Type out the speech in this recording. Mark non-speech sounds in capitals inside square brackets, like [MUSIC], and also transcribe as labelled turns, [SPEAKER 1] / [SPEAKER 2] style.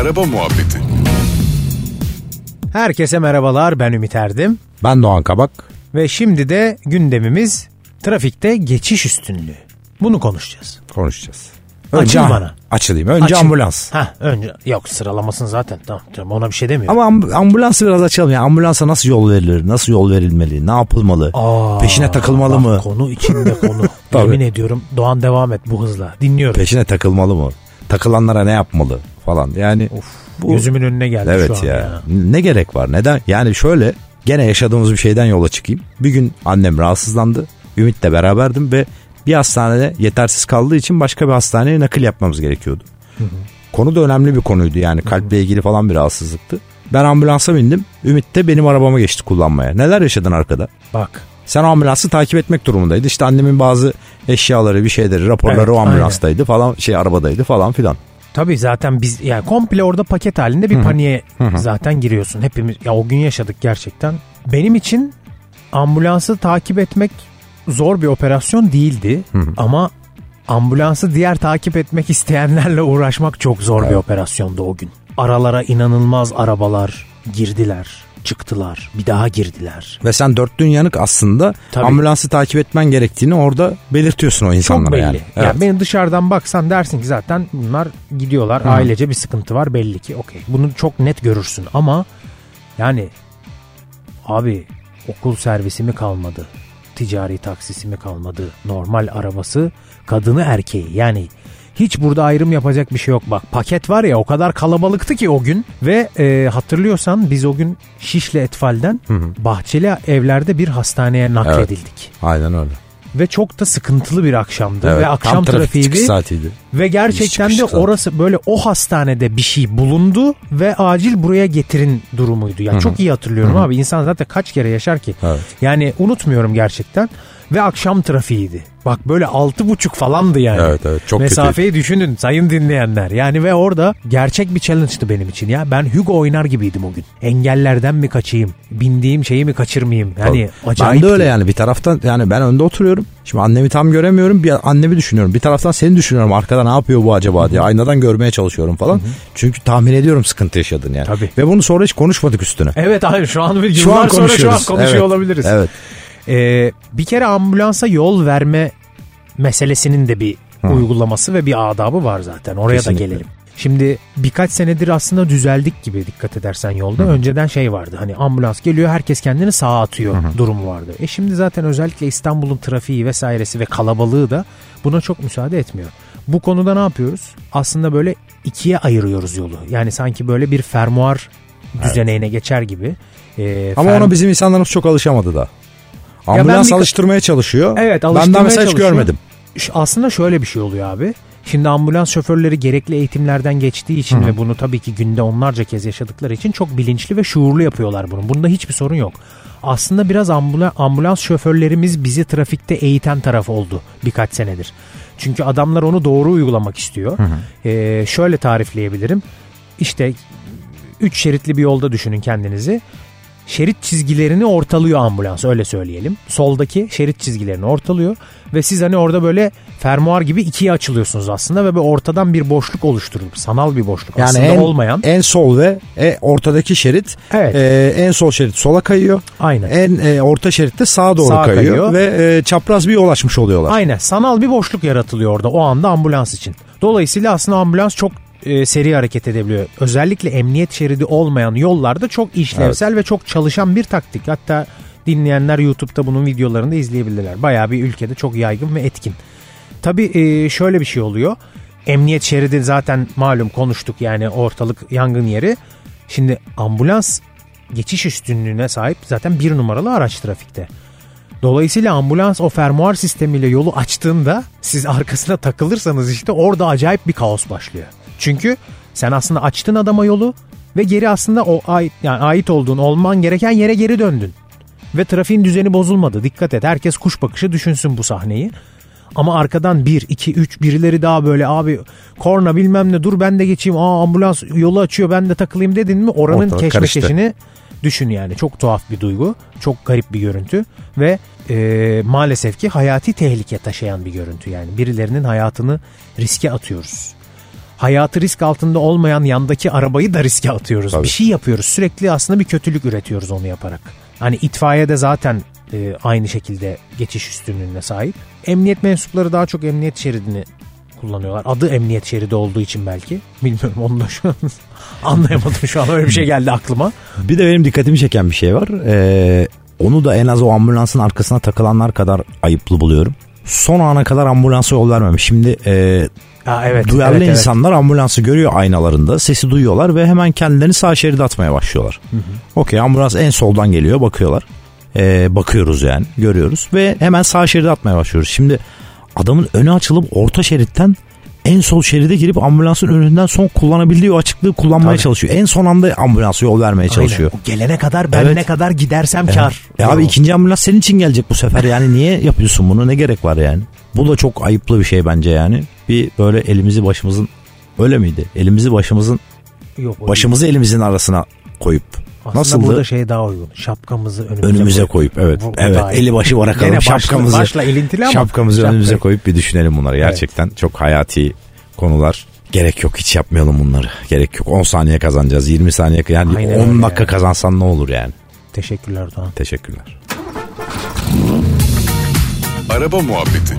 [SPEAKER 1] Araba Muhabbeti
[SPEAKER 2] Herkese merhabalar ben Ümit Erdim
[SPEAKER 3] Ben Doğan Kabak.
[SPEAKER 2] ve şimdi de gündemimiz trafikte geçiş üstünlüğü. Bunu konuşacağız.
[SPEAKER 3] Konuşacağız.
[SPEAKER 2] Açıl bana.
[SPEAKER 3] Açılayım. Önce
[SPEAKER 2] Açıl.
[SPEAKER 3] ambulans.
[SPEAKER 2] Ha önce yok sıralamasın zaten tamam, tamam ona bir şey demiyorum.
[SPEAKER 3] Ama amb- ambulansı biraz açalım. Yani ambulansa nasıl yol verilir? Nasıl yol verilmeli? Ne yapılmalı?
[SPEAKER 2] Aa,
[SPEAKER 3] Peşine takılmalı
[SPEAKER 2] bak,
[SPEAKER 3] mı?
[SPEAKER 2] Konu içinde konu. [LAUGHS] Yemin ediyorum Doğan devam et bu hızla. Dinliyorum.
[SPEAKER 3] Peşine takılmalı mı? Takılanlara ne yapmalı falan. Yani bu
[SPEAKER 2] Gözümün önüne geldi
[SPEAKER 3] evet
[SPEAKER 2] şu an
[SPEAKER 3] ya.
[SPEAKER 2] ya.
[SPEAKER 3] Ne gerek var? Neden? Yani şöyle gene yaşadığımız bir şeyden yola çıkayım. Bir gün annem rahatsızlandı. Ümit'le beraberdim ve bir hastanede yetersiz kaldığı için başka bir hastaneye nakil yapmamız gerekiyordu. Konu da önemli bir konuydu yani kalple ilgili falan bir rahatsızlıktı. Ben ambulansa bindim. Ümit de benim arabama geçti kullanmaya. Neler yaşadın arkada?
[SPEAKER 2] Bak
[SPEAKER 3] Sen ambulansı takip etmek durumundaydı. İşte annemin bazı eşyaları, bir şeyleri, raporları
[SPEAKER 2] Evet,
[SPEAKER 3] o ambulanstaydı falan, şey arabadaydı falan filan.
[SPEAKER 2] Tabii zaten biz yani komple orada paket halinde bir paniğe zaten giriyorsun. Hepimiz ya o gün yaşadık gerçekten. Benim için ambulansı takip etmek zor bir operasyon değildi ama ambulansı diğer takip etmek isteyenlerle uğraşmak çok zor bir operasyondu o gün. Aralara inanılmaz arabalar girdiler, çıktılar, bir daha girdiler.
[SPEAKER 3] Ve sen dört yanık aslında
[SPEAKER 2] Tabii.
[SPEAKER 3] ambulansı takip etmen gerektiğini orada belirtiyorsun o insanlara
[SPEAKER 2] Çok belli.
[SPEAKER 3] yani.
[SPEAKER 2] Yani
[SPEAKER 3] Evet.
[SPEAKER 2] beni dışarıdan baksan dersin ki zaten bunlar gidiyorlar. Ailece bir sıkıntı var belli ki. Okey. Bunu çok net görürsün ama yani abi okul servisi mi kalmadı? Ticari taksisi mi kalmadı? Normal arabası kadını erkeği yani hiç burada ayrım yapacak bir şey yok. Bak paket var ya o kadar kalabalıktı ki o gün ve e, hatırlıyorsan biz o gün Şişli Etfal'den bahçeli evlerde bir hastaneye nakledildik.
[SPEAKER 3] Aynen öyle.
[SPEAKER 2] Ve çok da sıkıntılı bir akşamdı
[SPEAKER 3] Evet,
[SPEAKER 2] ve akşam
[SPEAKER 3] çıkış
[SPEAKER 2] trafiğiydi.
[SPEAKER 3] saatiydi.
[SPEAKER 2] Ve gerçekten
[SPEAKER 3] İş
[SPEAKER 2] de
[SPEAKER 3] çıkış
[SPEAKER 2] orası böyle o hastanede bir şey bulundu ve acil buraya getirin durumuydu. Yani çok iyi hatırlıyorum abi. İnsan zaten kaç kere yaşar ki.
[SPEAKER 3] Evet.
[SPEAKER 2] Yani unutmuyorum gerçekten. Ve akşam trafiğiydi. Bak böyle altı buçuk falandı yani.
[SPEAKER 3] Evet, evet, çok
[SPEAKER 2] Mesafeyi düşünün sayın dinleyenler. Yani ve orada gerçek bir challenge'tı benim için ya. Ben Hugo oynar gibiydim o gün. Engellerden mi kaçayım? Bindiğim şeyi mi kaçırmayayım? Yani
[SPEAKER 3] Ben
[SPEAKER 2] acayip.
[SPEAKER 3] de öyle yani bir taraftan yani ben önde oturuyorum. Şimdi annemi tam göremiyorum. Bir annemi düşünüyorum. Bir taraftan seni düşünüyorum. Arkada ne yapıyor bu acaba diye. Aynadan görmeye çalışıyorum falan. Çünkü tahmin ediyorum sıkıntı yaşadın yani.
[SPEAKER 2] Tabii.
[SPEAKER 3] Ve bunu sonra hiç konuşmadık üstüne.
[SPEAKER 2] Evet hayır şu an bir
[SPEAKER 3] Şu an
[SPEAKER 2] yıllar sonra şu an konuşuyor
[SPEAKER 3] Evet.
[SPEAKER 2] olabiliriz.
[SPEAKER 3] Evet.
[SPEAKER 2] Ee, bir kere ambulansa yol verme meselesinin de bir uygulaması ve bir adabı var zaten. Oraya
[SPEAKER 3] Kesinlikle.
[SPEAKER 2] da gelelim. Şimdi birkaç senedir aslında düzeldik gibi dikkat edersen yolda. Önceden şey vardı hani ambulans geliyor herkes kendini sağa atıyor durumu vardı. E şimdi zaten özellikle İstanbul'un trafiği vesairesi ve kalabalığı da buna çok müsaade etmiyor. Bu konuda ne yapıyoruz? Aslında böyle ikiye ayırıyoruz yolu. Yani sanki böyle bir fermuar düzeneğine geçer gibi. Ee,
[SPEAKER 3] Ama
[SPEAKER 2] ferm-
[SPEAKER 3] ona bizim insanlarımız çok alışamadı da.
[SPEAKER 2] Ben
[SPEAKER 3] Ambulans
[SPEAKER 2] bir-
[SPEAKER 3] alıştırmaya çalışıyor.
[SPEAKER 2] Evet
[SPEAKER 3] Ben
[SPEAKER 2] alıştırmaya
[SPEAKER 3] daha mesela hiç
[SPEAKER 2] çalışıyor.
[SPEAKER 3] görmedim.
[SPEAKER 2] Ş- Aslında şöyle bir şey oluyor abi. Şimdi ambulans şoförleri gerekli eğitimlerden geçtiği için ve bunu tabii ki günde onlarca kez yaşadıkları için çok bilinçli ve şuurlu yapıyorlar bunu. Bunda hiçbir sorun yok. Aslında biraz ambula- ambulans şoförlerimiz bizi trafikte eğiten taraf oldu birkaç senedir. Çünkü adamlar onu doğru uygulamak istiyor. Ee, şöyle tarifleyebilirim. İşte 3 şeritli bir yolda düşünün kendinizi. Şerit çizgilerini ortalıyor ambulans öyle söyleyelim. Soldaki şerit çizgilerini ortalıyor ve siz hani orada böyle fermuar gibi ikiye açılıyorsunuz aslında ve böyle ortadan bir boşluk oluşturup sanal bir boşluk
[SPEAKER 3] Yani
[SPEAKER 2] aslında
[SPEAKER 3] en,
[SPEAKER 2] olmayan.
[SPEAKER 3] en sol ve e, ortadaki şerit
[SPEAKER 2] Evet.
[SPEAKER 3] e, en sol şerit sola kayıyor.
[SPEAKER 2] Aynen.
[SPEAKER 3] En e, orta şerit de sağa doğru
[SPEAKER 2] Sağa
[SPEAKER 3] kayıyor,
[SPEAKER 2] kayıyor.
[SPEAKER 3] ve e, çapraz bir yol açmış oluyorlar.
[SPEAKER 2] Aynen sanal bir boşluk yaratılıyor orada o anda ambulans için. Dolayısıyla aslında ambulans çok e, seri hareket edebiliyor. Özellikle emniyet şeridi olmayan yollarda çok işlevsel ve çok çalışan bir taktik. Hatta dinleyenler YouTube'da bunun videolarını da izleyebilirler. Bayağı bir ülkede çok yaygın ve etkin. Tabii e, şöyle bir şey oluyor. Emniyet şeridi zaten malum konuştuk yani ortalık yangın yeri. Şimdi ambulans geçiş üstünlüğüne sahip zaten bir numaralı araç trafikte. Dolayısıyla ambulans o fermuar sistemiyle yolu açtığında siz arkasına takılırsanız işte orada acayip bir kaos başlıyor. Çünkü sen aslında açtın adama yolu ve geri aslında o ait, yani ait olduğun olman gereken yere geri döndün. Ve trafiğin düzeni bozulmadı. Dikkat et herkes kuş bakışı düşünsün bu sahneyi. Ama arkadan 1, 2, 3 birileri daha böyle abi korna bilmem ne dur ben de geçeyim aa ambulans yolu açıyor ben de takılayım dedin mi oranın
[SPEAKER 3] Ortalık
[SPEAKER 2] keşmekeşini düşün yani. Çok tuhaf bir duygu, çok garip bir görüntü ve e, maalesef ki hayati tehlike taşıyan bir görüntü yani. Birilerinin hayatını riske atıyoruz. Hayatı risk altında olmayan yandaki arabayı da riske atıyoruz.
[SPEAKER 3] Tabii.
[SPEAKER 2] Bir şey yapıyoruz. Sürekli aslında bir kötülük üretiyoruz onu yaparak. Hani itfaiye de zaten e, aynı şekilde geçiş üstünlüğüne sahip. Emniyet mensupları daha çok emniyet şeridini kullanıyorlar. Adı emniyet şeridi olduğu için belki. Bilmiyorum onu da şu an [LAUGHS] anlayamadım şu an öyle bir şey geldi aklıma.
[SPEAKER 3] Bir de benim dikkatimi çeken bir şey var. Ee, onu da en az o ambulansın arkasına takılanlar kadar ayıplı buluyorum. Son ana kadar ambulansa yol vermemiş. Şimdi e,
[SPEAKER 2] Aa, evet,
[SPEAKER 3] duyarlı
[SPEAKER 2] evet, evet.
[SPEAKER 3] insanlar ambulansı görüyor aynalarında. Sesi duyuyorlar ve hemen kendilerini sağ şeride atmaya başlıyorlar. Okey ambulans en soldan geliyor bakıyorlar. Ee, bakıyoruz yani görüyoruz ve hemen sağ şeride atmaya başlıyoruz. Şimdi adamın önü açılıp orta şeritten en sol şeride girip ambulansın önünden son kullanabildiği o açıklığı kullanmaya
[SPEAKER 2] Tabii.
[SPEAKER 3] çalışıyor. En son anda ambulansa yol vermeye çalışıyor.
[SPEAKER 2] Aynen. O gelene kadar ben
[SPEAKER 3] Evet.
[SPEAKER 2] ne kadar gidersem kar.
[SPEAKER 3] E abi ikinci ambulans senin için gelecek bu sefer yani niye yapıyorsun bunu ne gerek var yani? Bu da çok ayıplı bir şey bence yani. Bir böyle elimizi başımızın öyle miydi? Elimizi başımızın
[SPEAKER 2] Yok,
[SPEAKER 3] başımızı elimizin arasına koyup
[SPEAKER 2] Aslında
[SPEAKER 3] nasıldı?
[SPEAKER 2] burada şey daha uygun. Şapkamızı önümüze,
[SPEAKER 3] önümüze koyup. evet.
[SPEAKER 2] Bu- bu
[SPEAKER 3] evet eli başı bırakalım
[SPEAKER 2] Gene başla-
[SPEAKER 3] şapkamızı
[SPEAKER 2] başla elintili ama
[SPEAKER 3] şapkamızı
[SPEAKER 2] şapka-
[SPEAKER 3] önümüze koyup bir düşünelim bunları. Gerçekten çok hayati konular. Gerek yok hiç yapmayalım bunları. Gerek yok. 10 saniye kazanacağız 20 saniye yani
[SPEAKER 2] Aynen
[SPEAKER 3] 10
[SPEAKER 2] öyle
[SPEAKER 3] dakika
[SPEAKER 2] yani.
[SPEAKER 3] kazansan ne olur yani?
[SPEAKER 2] Teşekkürler Doğan.
[SPEAKER 3] teşekkürler.
[SPEAKER 1] Araba muhabbeti.